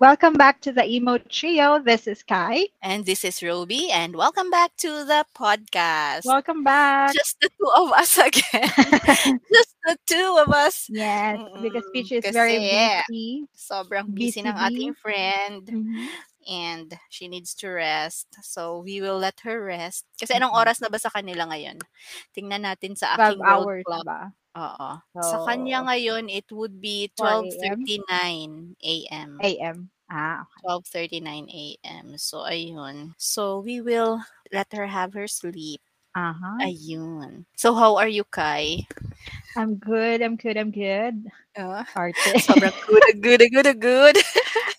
Welcome back to the Emo Trio. This is Kai. And this is Ruby, and welcome back to the podcast. Welcome back. Just the two of us again. Just the two of us. yes, because Peach is kasi very busy. Sobrang busy ng Busy ating friend Mhm. and she needs to rest. So we will let her rest. Kasi anong Mhm. oras na ba sa kanila ngayon? Tingnan natin sa aking hours clock. ba? Oo. Sa kanya So, ngayon, it would be 4 a.m. 12.39 a.m. a.m. Ah, okay. 12.39 a.m. So, ayun. So, we will let her have her sleep. Uh-huh. Ayun. So, how are you, Kai? I'm good, I'm good, I'm good. Ah, Arte. sobrang good, good, good, good.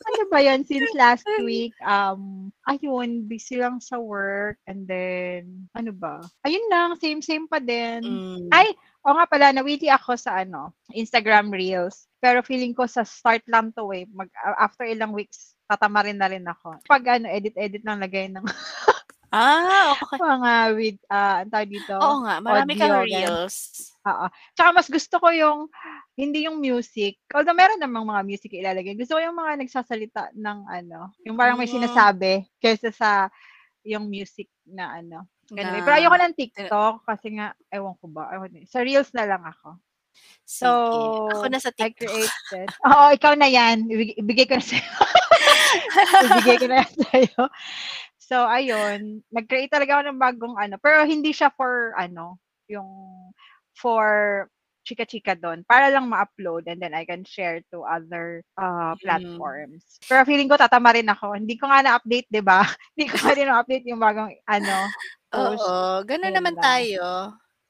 ano ba yun? Since last week, um, ayun, busy lang sa work. And then, ano ba? Ayun lang, same-same pa din. Mm. Ay, o nga pala, nawili ako sa ano, Instagram Reels. Pero feeling ko sa start lang to eh. Mag, after ilang weeks, tatamarin na rin ako. Pag ano, edit-edit lang lagay ng Ah, okay. mga with, ah, ang tawag dito, Oo nga, marami kang audio, reels. Oo. Tsaka mas gusto ko yung, hindi yung music. Although meron namang mga music ilalagay. Gusto ko yung mga nagsasalita ng ano, yung parang may Mm. sinasabi kaysa sa yung music na ano. Ganun. Na, Pero ayoko ng TikTok kasi nga, ewan ko ba. Ewan, sa Reels na lang ako. sige. Ako So, na sa I TikTok. created. Oo, ikaw na yan. Ibig- Ibigay ko na sa'yo. Ibigay ko na yan sa'yo. So, ayun. Nag-create talaga ako ng bagong ano. Pero hindi siya for, ano, yung for chika-chika doon. Para lang ma-upload and then I can share to other uh, Mm. platforms. Pero feeling ko tatama rin ako. Hindi ko nga na-update, di ba? Hindi ko nga rin na-update yung bagong, ano, post. Oo, ganun Ayun naman lang. tayo.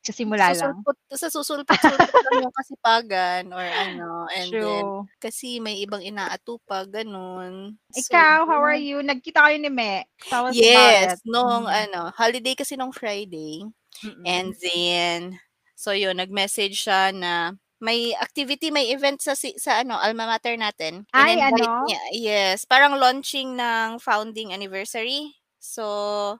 Sa simula lang. Susulpot, sa susulpot-sulpot lang yung kasipagan or ano. And then, True. kasi may ibang inaatupag, ganun. So, Ikaw, how are yun. you? Nagkita kayo ni Me. Tell us about Yes, it. nung Mm. ano, holiday kasi nung Friday. Mm-mm. And then, so yun, nag-message siya na may activity, may event sa si- sa ano, alma mater natin. Ay, In-invite ano? niya. Yes, parang launching ng founding anniversary. So,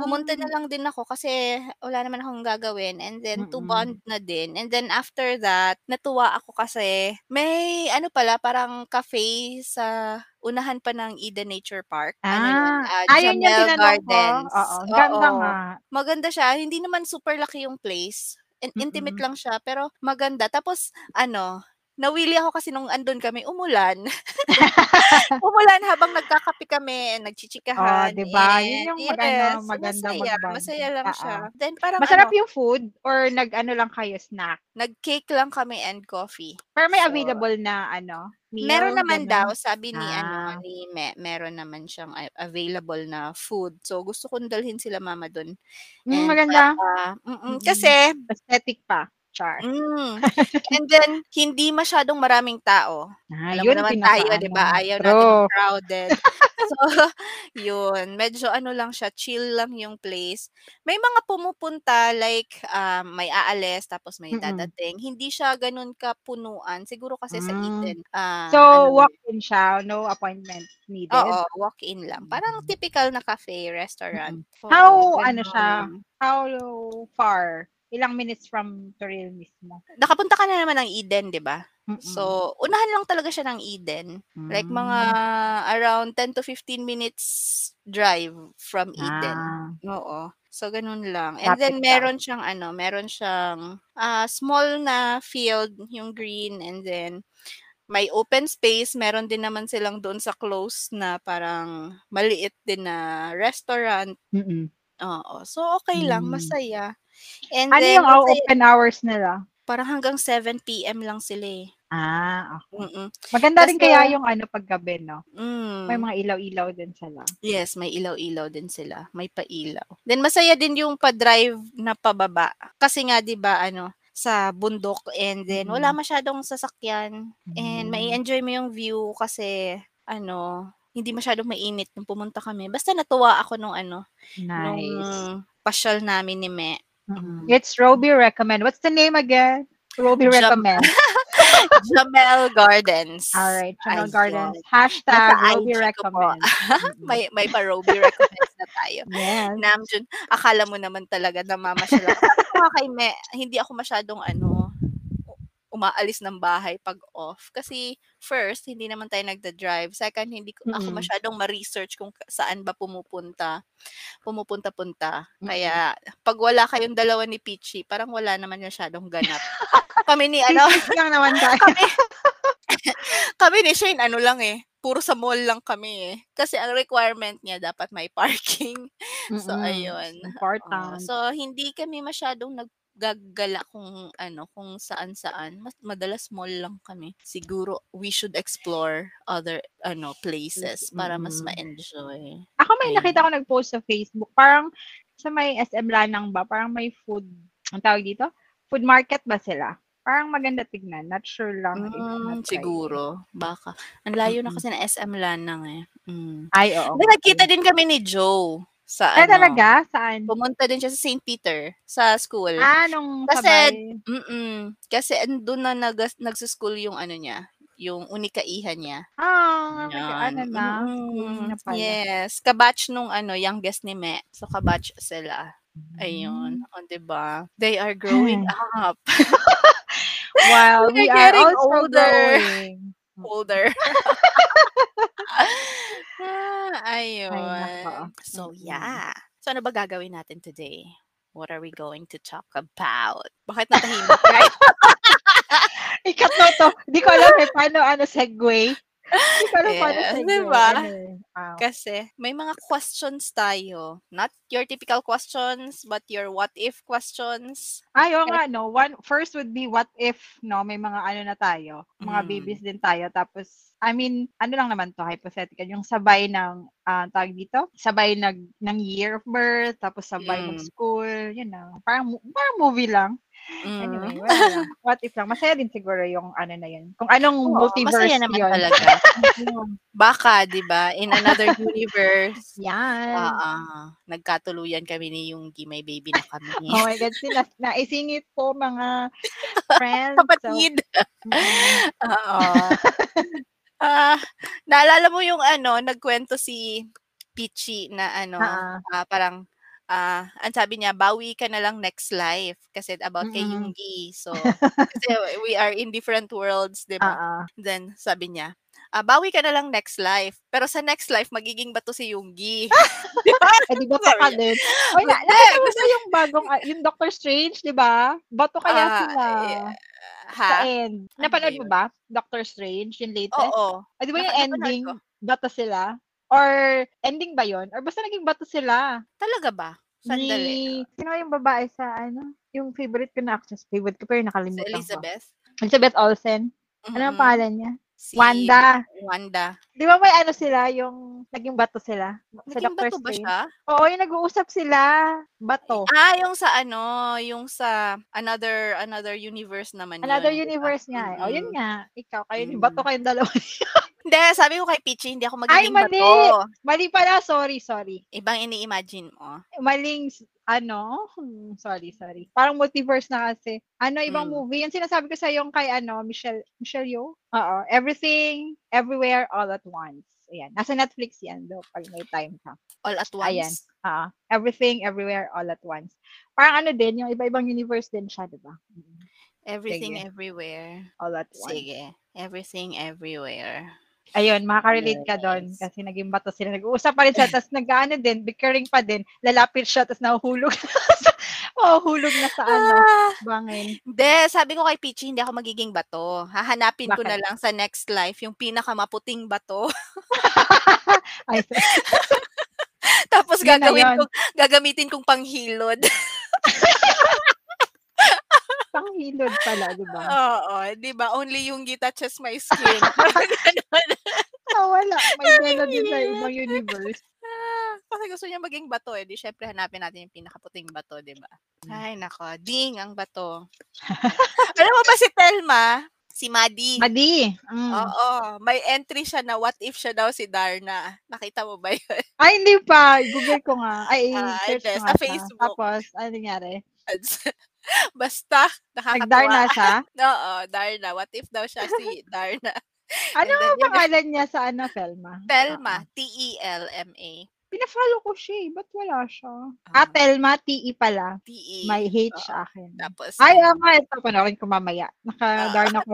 pumunta na Ah. lang din ako kasi wala naman akong gagawin and then to Mm. bond na din. And then after that, natuwa ako kasi may ano pala, parang cafe sa unahan pa ng Eden Nature Park. Ano yun, Ah, ah, ayun yung Jamel tinanong ko. Gardens. Oo, ganda Oo. nga. Maganda siya. Hindi naman super laki yung place. In- intimate Mm. lang siya, pero maganda. Tapos, ano, nawili ako kasi nung andun kami, umulan. umulan habang nagkakape kami, Oh, nagchichikahan. 'di ba? Yun And yung mag ano, yes, maganda masaya. mag-bond. Masaya lang siya. Oo. Then parang Masarap ano, yung food or nag-ano lang kayo, snack? nag-cake lang kami and coffee. Pero may So, available na ano, meron meal, naman gano'n? daw, sabi ni ano, Ah. ni Me, meron naman siyang available na food. So, gusto kong dalhin sila mama dun. Hmm, And maganda. para, mm, Mm. kasi, Aesthetic pa. Char. mm, and then, hindi masyadong maraming tao. Ah, Alam mo yun naman tayo, di ba? Ayaw natin True. ng crowded. so, yun. Medyo ano lang siya, chill lang yung place. May mga pumupunta, like, um, may aalis, tapos may Mm. dadating. Hindi siya ganun kapunuan. Siguro kasi sa Hmm. Eden, ah, So, ano, walk-in siya, no appointment needed? oo, walk-in lang. Parang Mm. typical na cafe, restaurant. Mm. How ano siya, how far? Ilang minutes from Toril mismo? Nakapunta ka na naman ng Eden, di ba? Mm. So, unahan lang talaga siya ng Eden. Like mga around 10 to 15 minutes drive from Eden. Ah, Oo. So, ganun lang. And lapit then, lang. meron siyang ano, meron siyang ah, small na field, yung green, and then may open space. Meron din naman silang doon sa close na parang maliit din na restaurant. Mm. Oo. So, okay lang. Hmm. Masaya. And Ano then, yung open hours nila? parang hanggang 7 p.m. lang sila eh. Ah, okay. Mm-mm. Maganda rin Kasi, kaya yung ano paggabi, no? May mm, mga ilaw-ilaw din sila. yes, may ilaw-ilaw din sila. May pailaw. Then, masaya din yung pa-drive na pababa. Kasi nga, di ba, ano, sa bundok and then wala Mm. masyadong sasakyan and may enjoy mo yung view kasi ano hindi masyadong mainit nung pumunta kami. Basta natuwa ako nung ano, nung Nice. pasyal namin ni Me. Mm. Mm. It's Roby Recommend. What's the name again? Roby Jam Recommend. Jamel Gardens. All right, Channel Ayun. Gardens. Nasa Hashtag Roby ko po. Recommend. May may pa Roby recommends na tayo. Yes. Namjoon, akala mo naman talaga namamasyal ako. Sabi ko nga kay Me, hindi ako masyadong ano, umaalis ng bahay pag off. Kasi first, hindi naman tayo nagda-drive. Second, hindi ko, ako Mm. masyadong ma-research kung saan ba pumupunta. Pumupunta-punta. Mm. Kaya pag wala kayong dalawa ni Peachy, parang wala naman masyadong ganap. kami ni ano, lang naman tayo. kami, kami ni Shane, ano lang eh, puro sa mall lang kami eh. Kasi ang requirement niya dapat may parking. So, Mm-mm. ayun. Oo. Important. so, hindi kami masyadong naggagala kung ano, kung saan-saan. Mas madalas mall lang kami. Siguro, we should explore other ano places para mas Mm-mm. ma-enjoy. Ako may Ayun. nakita ko nag-post sa Facebook. Parang sa may SM Lanang ba? Parang may food, ang tawag dito? Food market ba sila? Parang maganda tignan. Not sure lang if Mm, na-try. siguro. Baka. Ang layo na kasi na SM Lanang eh. Mm. Ay, oo. Nagkita pala. din kami ni Joe sa Ay, ano. talaga? Saan? Pumunta din siya sa St. Peter sa school. Ah, nung Kasi, sabay. mm kasi andun na nag nagsuschool yung ano niya, yung unikaihan niya. Ah, Yan. ano na? Mm, na pala. yes. Kabatch nung ano, youngest ni Me. So, kabatch sila. Ayun. O, diba? They are growing up. They're we are getting also older. growing. Older. ah, Ay, nako. ayun. So, Mm-mm. yeah. So, ano ba gagawin natin today? What are we going to talk about? Bakit natahimik ka? Ikat to. Hindi ko alam eh, paano ano segue. Paano Yes, segue. diba? Ano eh. Ah, Kasi may mga questions tayo. Not your typical questions, but your what if questions. Ay, oo nga, no. One, first would be what if, no, may mga ano na tayo, mga Mm. babies din tayo. Tapos, I mean, ano lang naman to, hypothetical, yung sabay ng, ah tawag dito, sabay nag, ng year of birth, tapos sabay Mm. mag-school, yun na. Parang, parang movie lang. Mm. Anyway, wala lang. What if lang. Masaya din siguro yung ano na yun. Kung anong Oo, multiverse masaya naman yun. talaga. Baka, di ba, in another universe, Yan. ah nagkatuluyan kami ni Yunggi, may baby na kami. Oh my God, sila, naisingit po mga friends. So, Kapatid. mm, Oo. Ah, naalala mo yung ano, nagkwento si Peachy na ano, ah, parang ah, ang sabi niya, bawi ka na lang next life kasi about kay Mm. Yunggi. So, kasi we are in different worlds, 'di ba? ah. Then sabi niya, ah, bawi ka na lang next life. Pero sa next life magiging bato si Yunggi. di ba? Eh, di ba pa ka din? Oy, na, nakita yung bagong, ah, yung Doctor Strange, di ba? Bato kaya Ah, sila sa ha? end. Ano Napanood mo ba? Doctor Strange, yung latest? Oo. Ah, di ba yung napanood ending, bato sila? Or ending ba yon Or basta naging bato sila? Talaga ba? Sandali. Ni, sino yung babae sa, ano? Yung favorite ko na actress. Favorite ko pero Si nakalimutan ko. Elizabeth? Elizabeth Olsen. Ano ang pangalan niya? Si Wanda. Wanda. Di ba may ano sila, yung naging bato sila? Sa Naging bato ba siya? Oo, yung nag-uusap sila. Bato. Ah, yung sa ano, yung sa another another universe naman Another yun, di ba? universe nga eh. O, yun nga. Ikaw, kayo, Mm. bato kayong dalawa. Hindi, sabi ko kay Peachy, hindi ako Ay, magiging mali! bato. Mali pala, sorry, sorry. Ibang ini-imagine mo. Maling, ano? Hmm, sorry, sorry. Parang multiverse na kasi. Ano, ibang Mm. movie. Yung sinasabi ko sa yung kay, ano, Michelle, Michelle Yeoh? Oo. Everything, Everywhere, All at Once. Ayan. Nasa Netflix yan, do, pag may time ka. All at once. Ayan. Ah, everything, everywhere, all at once. Parang ano din, yung iba-ibang universe din siya, di ba? Mm, Everything Sige. everywhere. All at once. Sige. Everything everywhere. Ayun, makaka-relate ka doon kasi naging bato sila. Nag-uusap pa rin siya, tapos nag-ano din, bickering pa din, lalapit siya, tapos nahuhulog. oh, hulog na sa ano, Ah, bangin. Hindi, sabi ko kay Peachy, hindi ako magiging bato. Hahanapin ko na Bakit? lang sa next life yung pinakamaputing bato. Ay, Tapos gagawin yun. ko, gagamitin kong panghilod. Panghilod pala, di ba? Oo, 'di ba? Only yung touches my skin. Ganun. Ah, wala. May melody sa ibang universe. Ah, Kasi gusto niya maging bato eh. Di syempre hanapin natin yung pinakaputing bato, 'di ba? Ay nako, ding ang bato. Alam mo ba si Telma? Si Madi. Madi. Mm. Oo, may entry siya na what if siya daw si Darna. Nakita mo ba yun? Ay, hindi pa. Google ko nga. Ay, Ah, search ko sa nga siya. Facebook. Tapos, ano nangyari? Basta, Nag-Darna nakakatawa. siya? Oo, Darna. What if daw siya si Darna? Ano ang pangalan niya sa ano, Felma? Telma. T-E-L-M-A. Pina-follow ko siya eh. Ba't wala siya? Ah, Telma, TE pala. TE. May Oo. sa akin. Tapos, Ay, oo nga. Ito, panoorin ko mamaya. Ah. Naka-darn ako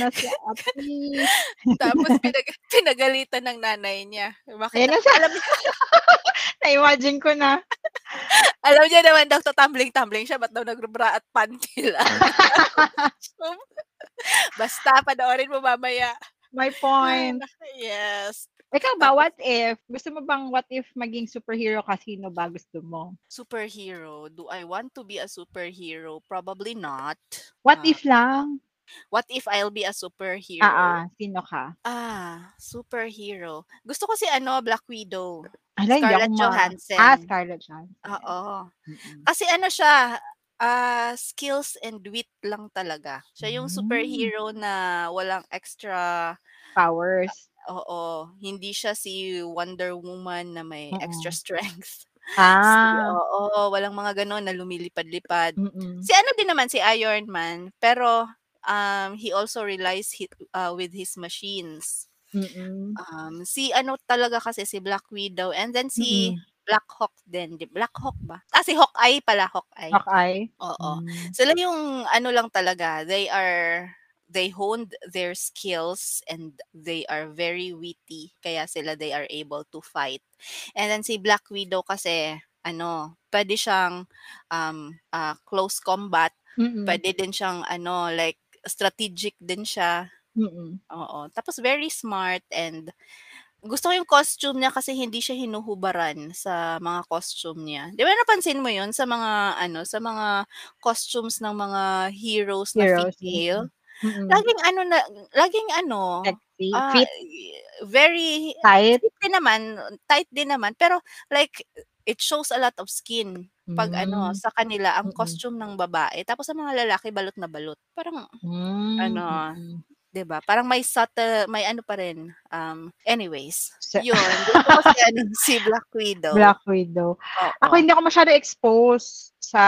na si Ate. tapos pinag, pinagalitan ng nanay niya. Bakit? Ayan na siya. Alam, Na-imagine ko na. alam niya naman daw tumbling-tumbling siya. Ba't daw nagbra at panty lang? Basta, panoorin mo mamaya. My point. Yes. Ikaw ba, what if? Gusto mo bang what if maging superhero ka? Sino ba gusto mo? Superhero. Do I want to be a superhero? Probably not. What Ah, if lang? What if I'll be a superhero? Ah, ah, sino ka? Ah, superhero. Gusto ko si ano, Black Widow. Ala, hindi Scarlett ma- Johansson. Ah, Scarlett Johansson. Oo. Mm-mm. Kasi ano siya, ah, skills and wit lang talaga. Siya yung Mm. superhero na walang extra, Powers. oo, hindi siya si Wonder Woman na may extra Oo. strength. Si, Ah. oo, walang mga ganon na lumilipad-lipad. Mm-mm. Si ano din naman, si Iron Man, pero um, he also relies hi- uh, with his machines. Mm-mm. Um, si ano talaga kasi si Black Widow and then si Mm-mm. Black Hawk din. Di- Black Hawk ba? Ah, si Hawkeye pala, Hawkeye. Hawkeye. Oo. Mm. Sila yung ano lang talaga, they are they honed their skills and they are very witty kaya sila they are able to fight. And then si Black Widow kasi ano, pwede siyang um ah, close combat, Mm-mm. pwede din siyang ano like strategic din siya. Mm-mm. Oo. Tapos very smart and gusto ko yung costume niya kasi hindi siya hinuhubaran sa mga costume niya. Di ba napansin mo yun sa mga ano, sa mga costumes ng mga heroes na Heroes. female? Mm-mm. Laging ano na, laging ano, Sexy. ah, Fit. very Tight. fit din naman, tight din naman, pero like it shows a lot of skin pag ano Mm. sa kanila ang Mm-mm. costume ng babae tapos sa mga lalaki balot na balot. Parang Mm. ano, Mm-mm. 'Di ba? Parang may subtle, may ano pa rin. Um, anyways, Sa- yun. Gusto ko si, ano, si Black Widow. Black Widow. Oo. Ako hindi ako masyado exposed sa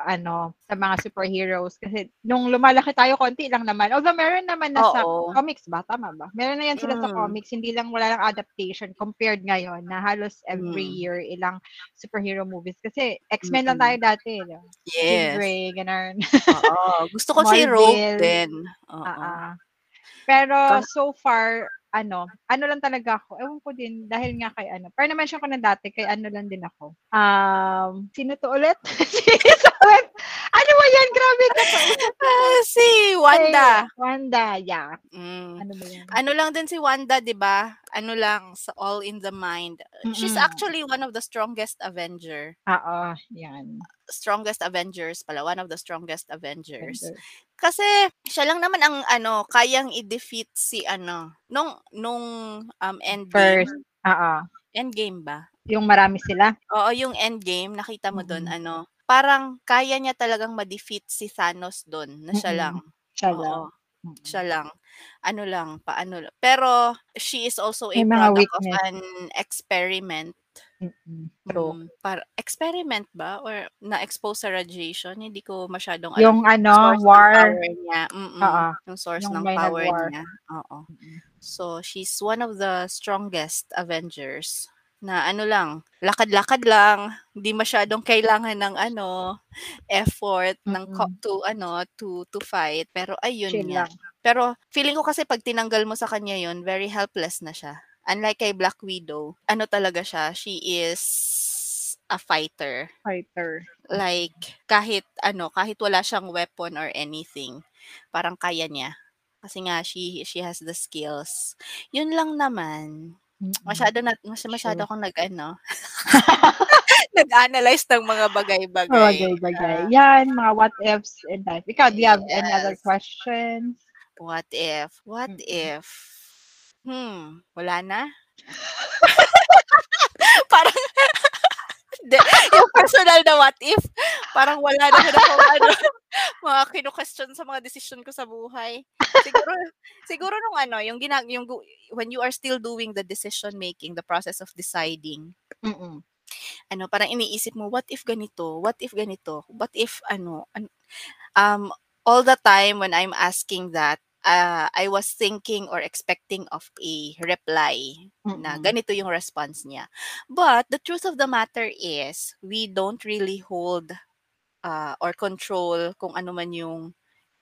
ano sa mga superheroes kasi nung lumalaki tayo konti lang naman. Although meron naman na sa Oo. comics ba tama ba? Meron na yan sila sa Mm. comics, hindi lang wala lang adaptation compared ngayon na halos every Mm. year ilang superhero movies kasi X-Men lang tayo dati, no? Jean Yes. Grey, ganun. Oo. Gusto ko si Rogue Marvel. din. Oo. Ah. Pero so far, ano, ano lang talaga ako. Ewan ko din, dahil nga kay ano. Pero na-mention ko na dati, kay ano lang din ako. Um, sino to ulit? To ulit? Ano ba yan? Grabe ka pa. Ah, si Wanda. Wanda, yeah. Mm. Ano ba yan? Ano lang din si Wanda, 'di ba? Ano lang sa All in the Mind. She's Mm-mm. actually one of the strongest Avenger. Oo, yan. Strongest Avengers pala, one of the strongest Avengers. Kasi siya lang naman ang ano, kayang i-defeat si ano, nung nung um endgame. First, oo. Endgame ba? Yung marami sila. Oo, yung endgame, nakita mo doon Mm. ano, parang kaya niya talagang ma-defeat si Thanos doon, na siya Mm-mm. lang. Siya Oo, lang. Siya lang. Ano lang, paano lang. Pero she is also a May mga product of an experiment. Mm-mm. True. Mm, para experiment ba or na-expose sa radiation? Hindi ko masyadong alam Yung ano, source ng war. power niya. Mm-mm, Oo. yung source Yung ng power niya. Oo. Mm-mm. So, she's one of the strongest Avengers na ano lang, lakad-lakad lang, hindi masyadong kailangan ng ano, effort ng co- to ano, to to fight, pero ayun Chill lang. Pero feeling ko kasi pag tinanggal mo sa kanya yun, very helpless na siya. Unlike kay Black Widow, ano talaga siya, she is a fighter. Fighter. Like kahit ano, kahit wala siyang weapon or anything, parang kaya niya. Kasi nga she she has the skills. Yun lang naman. Masyado na mas, masyado Sure. akong nag ano, nag-analyze ng mga bagay-bagay. Bagay-bagay. Yan, mga what ifs in life. Ikaw, do you have any other Yes. questions? What if? What Mm-mm. if? Hmm, wala na? parang de, yung personal na what if, parang wala na ako ano, mga kinu-question sa mga decision ko sa buhay. Siguro, siguro nung ano, yung, ginag yung when you are still doing the decision making, the process of deciding, Mm-mm. ano, parang iniisip mo, what if ganito? What if ganito? What if, ano, an- um, all the time when I'm asking that, ah, I was thinking or expecting of a reply na Mm. ganito yung response niya. But the truth of the matter is, we don't really hold, ah, or control kung ano man yung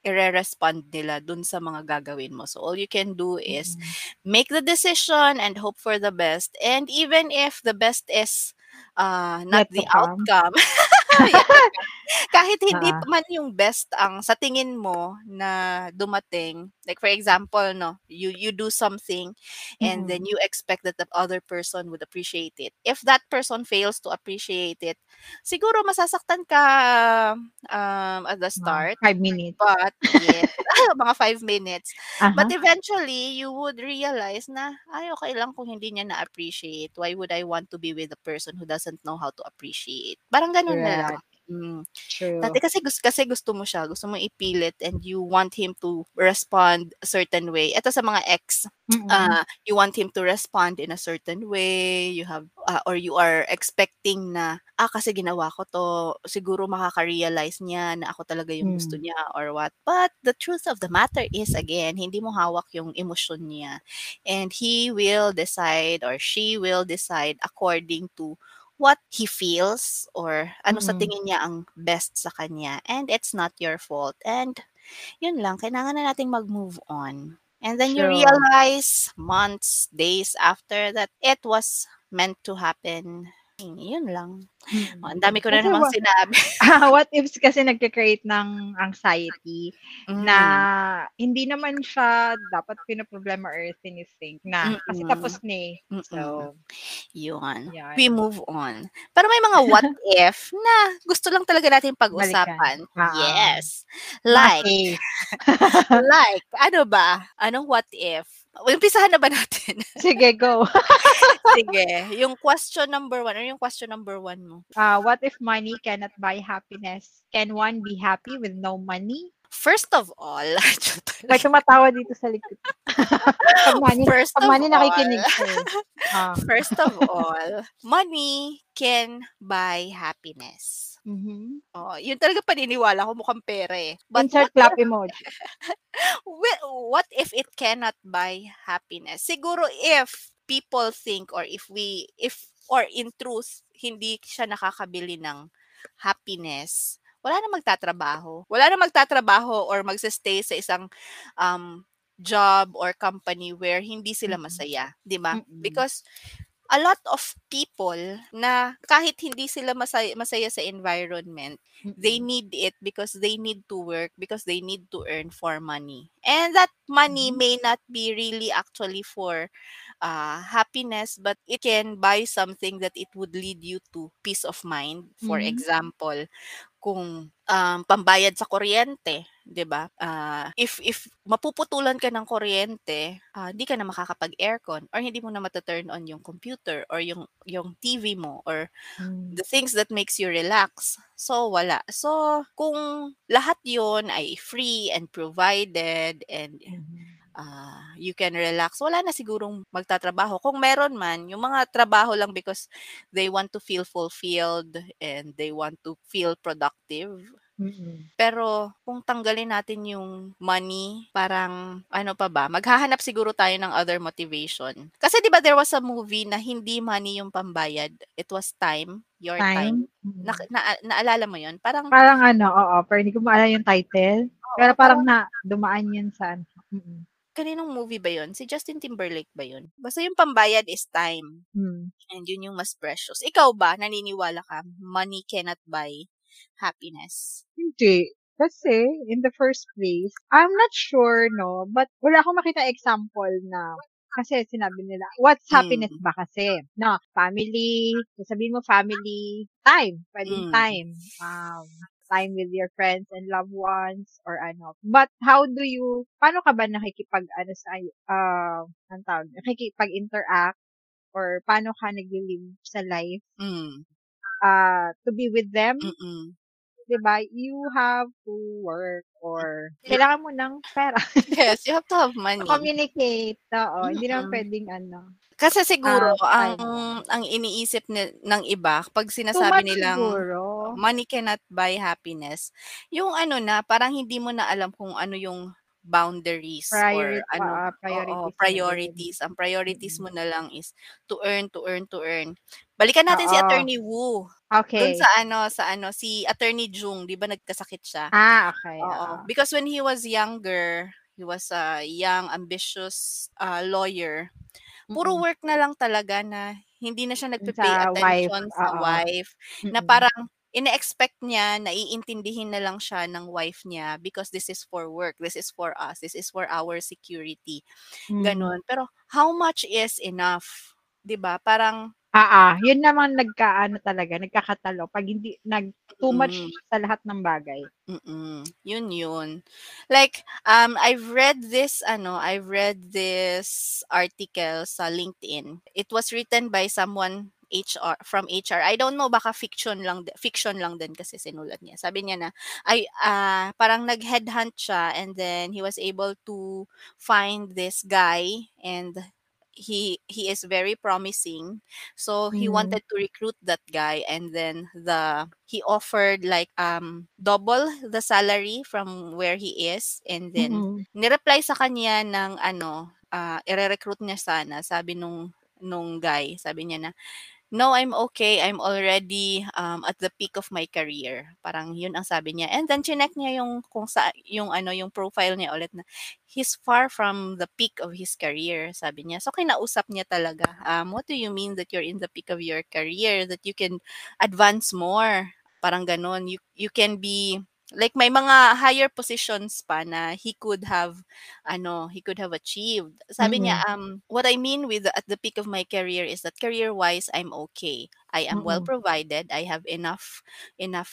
ire-respond nila dun sa mga gagawin mo. So, all you can do is Mm. make the decision and hope for the best. And even if the best is, ah, not to the outcome yet to come. Kahit hindi Oo. man yung best ang sa tingin mo na dumating, like for example 'no, you you do something and then Mm. you expect that the other person would appreciate it. If that person fails to appreciate it, siguro masasaktan ka, um, at the start. 5 minutes. But yes, mga 5 minutes. But Uh-huh. eventually, you would realize na, "Ay, okey lang kung hindi niya na-appreciate. Why would I want to be with a person who doesn't know how to appreciate?" Parang ganun na Correct. Hmm. True. Dati kasi gus kasi gusto mo siya, gusto mong ipilit and you want him to respond a certain way. Eto sa mga ex, Mm. ah, you want him to respond in a certain way, you have, ah, or you are expecting na, "Ah, kasi ginawa ko 'to, siguro makaka-realize niya na ako talaga yung gusto Hmm. niya or what." But the truth of the matter is again, hindi mo hawak yung emosyon niya and he will decide or she will decide according to what he feels or ano sa Mm. tingin niya ang best sa kanya and it's not your fault. And yun lang, kailangan na nating mag-move on. And then you True. realize months, days after that it was meant to happen. Yun lang. Oh, ang Mm. dami ko na Kasi namang sinabi. ah, what ifs kasi nagke-create ng anxiety na Hmm. hindi naman siya dapat pinoproblema or tini-think na kasi Mm. tapos na, eh. Mm. So Yun, Yan. we move on. Pero may mga what if na gusto lang talaga Balikan. pag-usapan. Oo. Yes. Like like, ano ba? Anong what if? Umpisahan na ba natin? Sige, go. Sige, yung question number 1, ano yung question number 1 mo? Ah, what if money cannot buy happiness? Can one be happy with no money? First of all, May tumatawa dito sa likod. Pag money, First pag of money all, nakikinig siya, eh. Ah. first of all, money can buy happiness. Mhm. Oo, yun talaga paniniwala ko mukhang pera, eh. But Insert clap emoji. well, what if it cannot buy happiness? Siguro if people think or if we if or in truth, hindi siya nakakabili ng happiness, wala na magtatrabaho. Wala na magtatrabaho or magse-stay sa isang, um, job or company where hindi sila Mm. masaya, 'di ba? Mm. Because a lot of people na kahit hindi sila masay masaya sa environment, they Mm. need it because they need to work, because they need to earn for money. And that money may not be really actually for, ah, happiness, but it can buy something that it would lead you to peace of mind. For Mhm. example, kung, um, pambayad sa kuryente, 'di ba? Ah, if if mapuputulan ka ng kuryente, ah, di ka na makakapag-aircon or hindi mo na mata-turn on yung computer or yung yung TV mo or Hmm. the things that makes you relax. So, wala. So, kung lahat yun ay free and provided and, Mhm. Ah, you can relax, wala na sigurong magtatrabaho. Kung meron man, yung mga trabaho lang because they want to feel fulfilled and they want to feel productive. Mm. Pero kung tanggalin natin yung money, parang ano pa ba, maghahanap siguro tayo ng other motivation. Kasi 'di ba there was a movie na hindi money yung pambayad, it was time, your time. Time? Mm. na naalala mo yun? Parang Parang ano, oo, pero hindi ko maalala yung title. Oo, Pero parang na dumaan yun sa ano, mm. Kaninong movie ba yun? Si Justin Timberlake ba yun? Basta yung pambayad is time. Hmm. And yun yung mas precious. Ikaw ba, naniniwala ka, money cannot buy happiness? Hindi. Kasi, in the first place, I'm not sure, no, but wala akong makita example na kasi sinabi nila, what's happiness Hmm. ba kasi? No, family, sasabihin mo family, time, pwedeng Hmm. time. Um, time with your friends and loved ones or ano. But how do you, paano ka ba nakikipag, ano sa, uh, ang tawag, nakikipag-interact or paano ka nag-live sa life Hmm. uh, to be with them? Mm. 'Di ba? You have to work or kailangan mo ng pera. Yes, you have to have money. communicate, oo. Hindi naman Mm. puwedeng ano, Kasi siguro ah, ang ang iniisip ni ng iba 'pag sinasabi nilang siguro. Money cannot buy happiness, yung ano na, parang hindi mo na alam kung ano yung boundaries Priority, or ano, uh, priorities. Oo, priorities. Ang priorities mo na lang is to earn, to earn, to earn. Balikan natin si Oo. Attorney Wu. Doon Okay. sa ano, sa ano, si Attorney Jung, 'di ba nagkasakit siya? Ah, okay. Oo. Oo. Because when he was younger, he was a young, ambitious uh, lawyer. Puro Mm. work na lang talaga na hindi na siya nagpe-pay sa wife, attention sa oo. wife, na parang ine-expect niya na iintindihin na lang siya ng wife niya because this is for work, this is for us, this is for our security, Hmm. gano'n. Pero how much is enough, 'di ba? Parang Oo, yun naman nagka-ano talaga, nagkakatalo 'pag hindi nag too much Mm. sa lahat ng bagay. Mm, yun yun. Like, um, I've read this ano, I've read this article sa LinkedIn. It was written by someone HR from HR. I don't know baka fiction lang fiction lang din kasi sinulat niya. Sabi niya na ay ah, parang nag-headhunt siya and then he was able to find this guy and he he is very promising so he Mm. wanted to recruit that guy and then the he offered like um double the salary from where he is and then Mm. nireply sa kanya ng ano ah ire-recruit niya sana sabi nung nung guy sabi niya na no I'm okay. I'm already um at the peak of my career. Parang yun ang sabi niya. And then chinek niya yung kung sa yung ano yung profile niya ulit na he's far from the peak of his career sabi niya. So kinausap niya talaga um what do you mean that you're in the peak of your career that you can advance more? Parang ganon you you can be like may mga higher positions pa na he could have ano he could have achieved. Sabi niya um what I mean with at the peak of my career is that career wise I'm okay. I am well Mm. provided. I have enough enough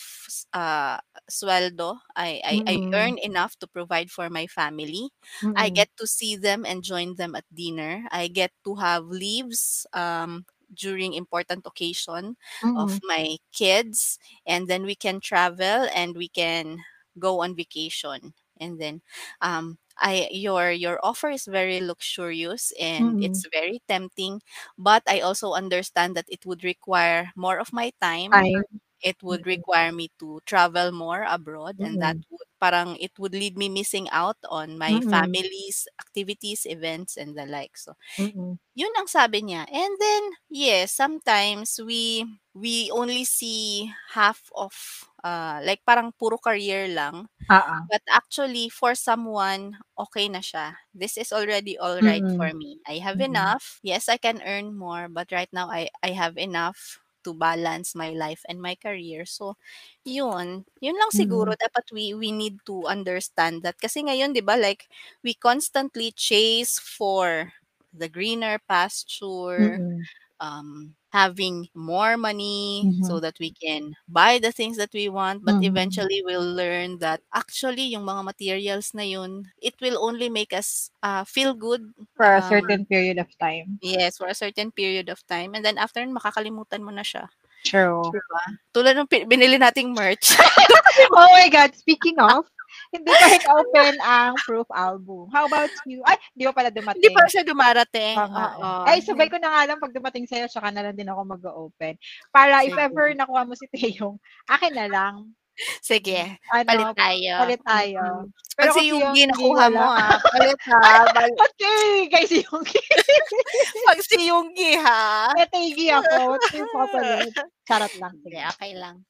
uh sweldo I I, I Mm. earn enough to provide for my family. I Mm. get to see them and join them at dinner. I get to have leaves um during important occasion of Mm. my kids and then we can travel and we can go on vacation and then um I your your offer is very luxurious and Mm. it's very tempting but I also understand that it would require more of my time Time. it would Mm. require me to travel more abroad and that Mm. would parang it would lead me missing out on my Mm. family's activities events and the like so Mm. yun ang sabi niya. And then, yes, sometimes we we only see half of uh, like parang puro career lang. Oo. But actually, for someone, okay na siya. This is already all right Mm. for me. I have Mm. enough. Yes, I can earn more, but right now I I have enough to balance my life and my career. So, yun. Yun lang siguro Mm. dapat we we need to understand that kasi ngayon 'di ba like we constantly chase for the greener pasture, Mm. Um having more money so Mhm. that we can buy the things that we want but Mhm. eventually we'll learn that actually yung mga materials na yun it will only make us uh, feel good For a um, certain period of time. yes for a certain period of time and then after makakalimutan mo na siya True. diba? tulad ng binili nating merch Oh my God, speaking of, hindi pa rin open ang proof album. How about you? Ay, di ba pala dumating? hindi pa siya dumarating Oo Oo. eh. Ay, sabay ko na nga lang pag dumating sa'yo, tsaka na lang din ako mag-open. Para if ever nakuha mo si Teyong, akin na lang. Sige Ano, palit tayo palit tayo. Mm. Pero si kasi yung hindi nakuha mo ha palit ha Bal- Okay, guys, yung pag si Yugi ha Natigi ako. Papalit? Charot lang. Sige, okay lang.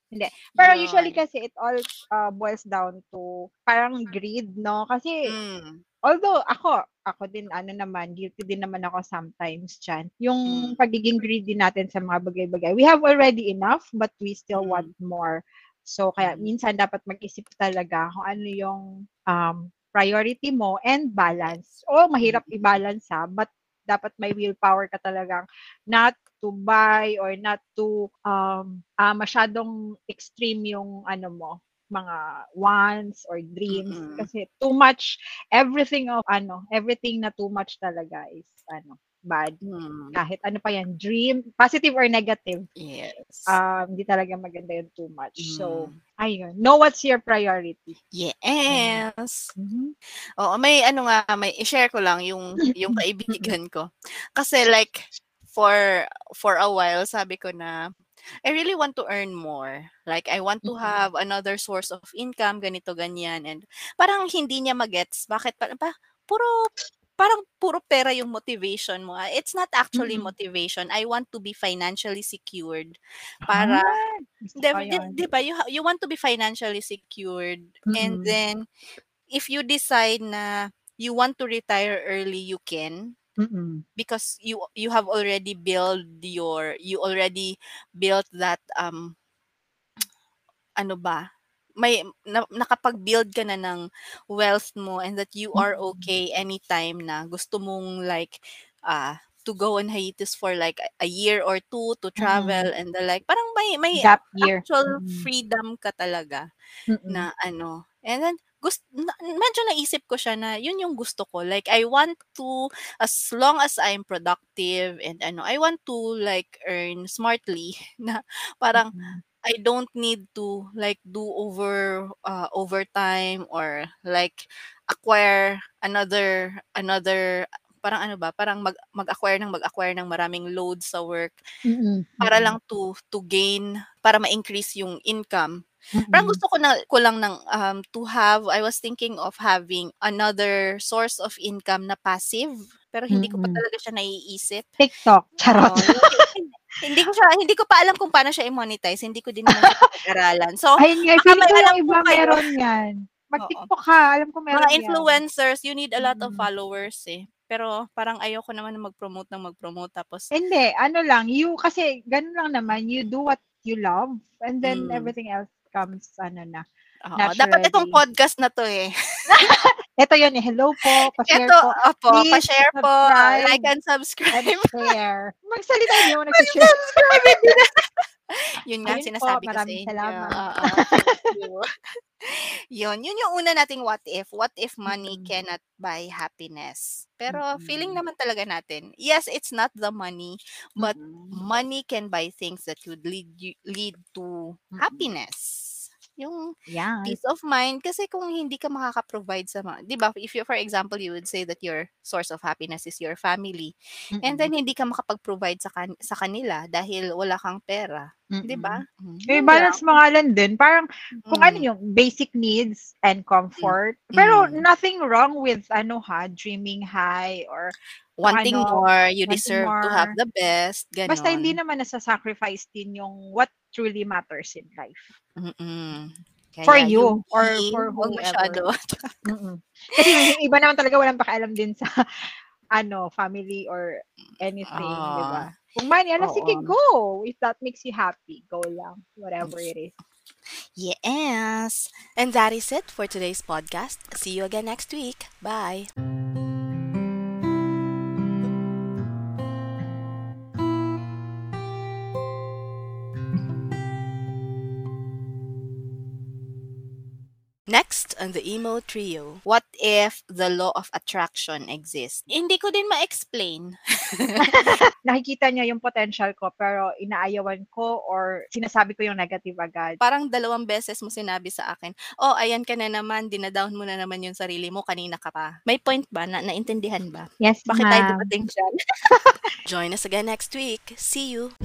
Pero Yun. usually kasi it all uh, boils down to parang greed, no? Kasi Mm. although ako, ako din ano naman, guilty din naman ako sometimes dyan. Yung Mm. pagiging greedy natin sa mga bagay-bagay. We have already enough, but we still Mm. want more. So, kaya Mm. minsan dapat mag-isip talaga kung ano yung um, priority mo and balance. O, mahirap Mm. i-balance ha, but dapat may willpower ka talagang not to buy or not to um ah, masyadong extreme yung ano mo mga wants or dreams Mm-mm. kasi too much everything of ano everything na too much talaga is ano bad Mm. kahit ano pa yan dream positive or negative Yes. um hindi talaga maganda yung too much so Mm. ayun know what's your priority Yes. Mhm. Oo, may ano nga, may i-share ko lang yung yung kaibigan ko. Kasi like for for a while sabi ko na I really want to earn more. Like, I want to Mm. have another source of income, ganito, ganyan. And parang hindi niya magets bakit pa pa puro parang puro pera yung motivation mo. Ah, it's not actually Mm. motivation. I want to be financially secured para Ah, di di ba you you want to be financially secured and Mm. then if you decide na you want to retire early, you can. Mm. Because you you have already build your you already built that, um ano ba, may na nakapag-build ka na ng wealth mo and that you are Mm. okay anytime na gusto mong like, ah, to go on hiatus for like a year or 2 to travel Mm. and the like. Parang may may Gap year. actual Mm. freedom ka talaga Mm. na ano and then gus na medyo naisip ko siya na yun yung gusto ko. Like I want to as long as I'm productive and ano, I want to like earn smartly na parang Mm. I don't need to like do over uh, overtime or like acquire another another parang ano ba, parang mag mag-acquire ng mag-acquire ng maraming load sa work Mm. para lang to to gain para ma-increase yung income. Parang Mm. gusto ko na ko lang ng, um, to have I was thinking of having another source of income na passive, pero hindi ko pa talaga siya naiisip. TikTok, charot. Yung hindi ko siya hindi ko pa alam kung paano siya i-monetize, hindi ko din naman pinag-aralan. So, Ayun nga, feeling ko alam yung iba kayo. meron yan. Mag-TikTok ka, alam ko meron Mga yan. influencers, you need a lot of Mm. followers, eh. Pero parang ayoko naman na mag-promote ng mag-promote tapos Hindi, ano lang, you kasi ganun lang naman, you do what you love and then Mm. everything else comes ano na, oo, dapat itong podcast na 'to, eh. Ito yun eh, hello po, pa-share Ito, po, opo, please pa-share po, like and and subscribe. share. Magsalita niyo, nag-share. Subscribe, hindi na Yun nga Ayun po, sinasabi ko sa inyo. salamat. Yun, yun yung una nating what if. What if money Mm. cannot buy happiness? Pero feeling Mm. naman talaga natin, yes, it's not the money, but Mm. money can buy things that would lead you lead to Mm. happiness. Yung Yes. peace of mind kasi kung hindi ka makaka-provide sa mga 'di ba, if you for example, you would say that your source of happiness is your family and Mm. then hindi ka makapag-provide sa kan sa kanila dahil wala kang pera, 'di ba? Mm. Eh, yun lang. balance mo nga lang din. Parang kung ano Mm. yung basic needs and comfort. Pero Mm. nothing wrong with ano ha, dreaming high or kung Wanting ano, more, you wanting deserve to have more. the best, Basta hindi gano'n. naman nasa-sacrifice din yung what truly matters in life. Mm. For Kaya you yung or for whoever. Kasi yung iba naman talaga walang pakialam din sa ano, family or anything, 'di ba? Ah, Kung money, ala sige go. If that makes you happy, go lang. Whatever it is. Yes. And that is it for today's podcast. See you again next week. Bye. Next on the emo trio, what if the law of attraction exists? Hindi ko din ma-explain. Nakikita niya yung potential ko pero inaayawan ko or sinasabi ko yung negative agad. Parang dalawang beses mo sinabi sa akin, "Oh, ayan ka na naman, dina-down mo na naman yung sarili mo, kanina ka pa." May point ba? Na naintindihan ba? Yes, Bakit tayo ma'am. dumating diyan? Join us again next week. See you.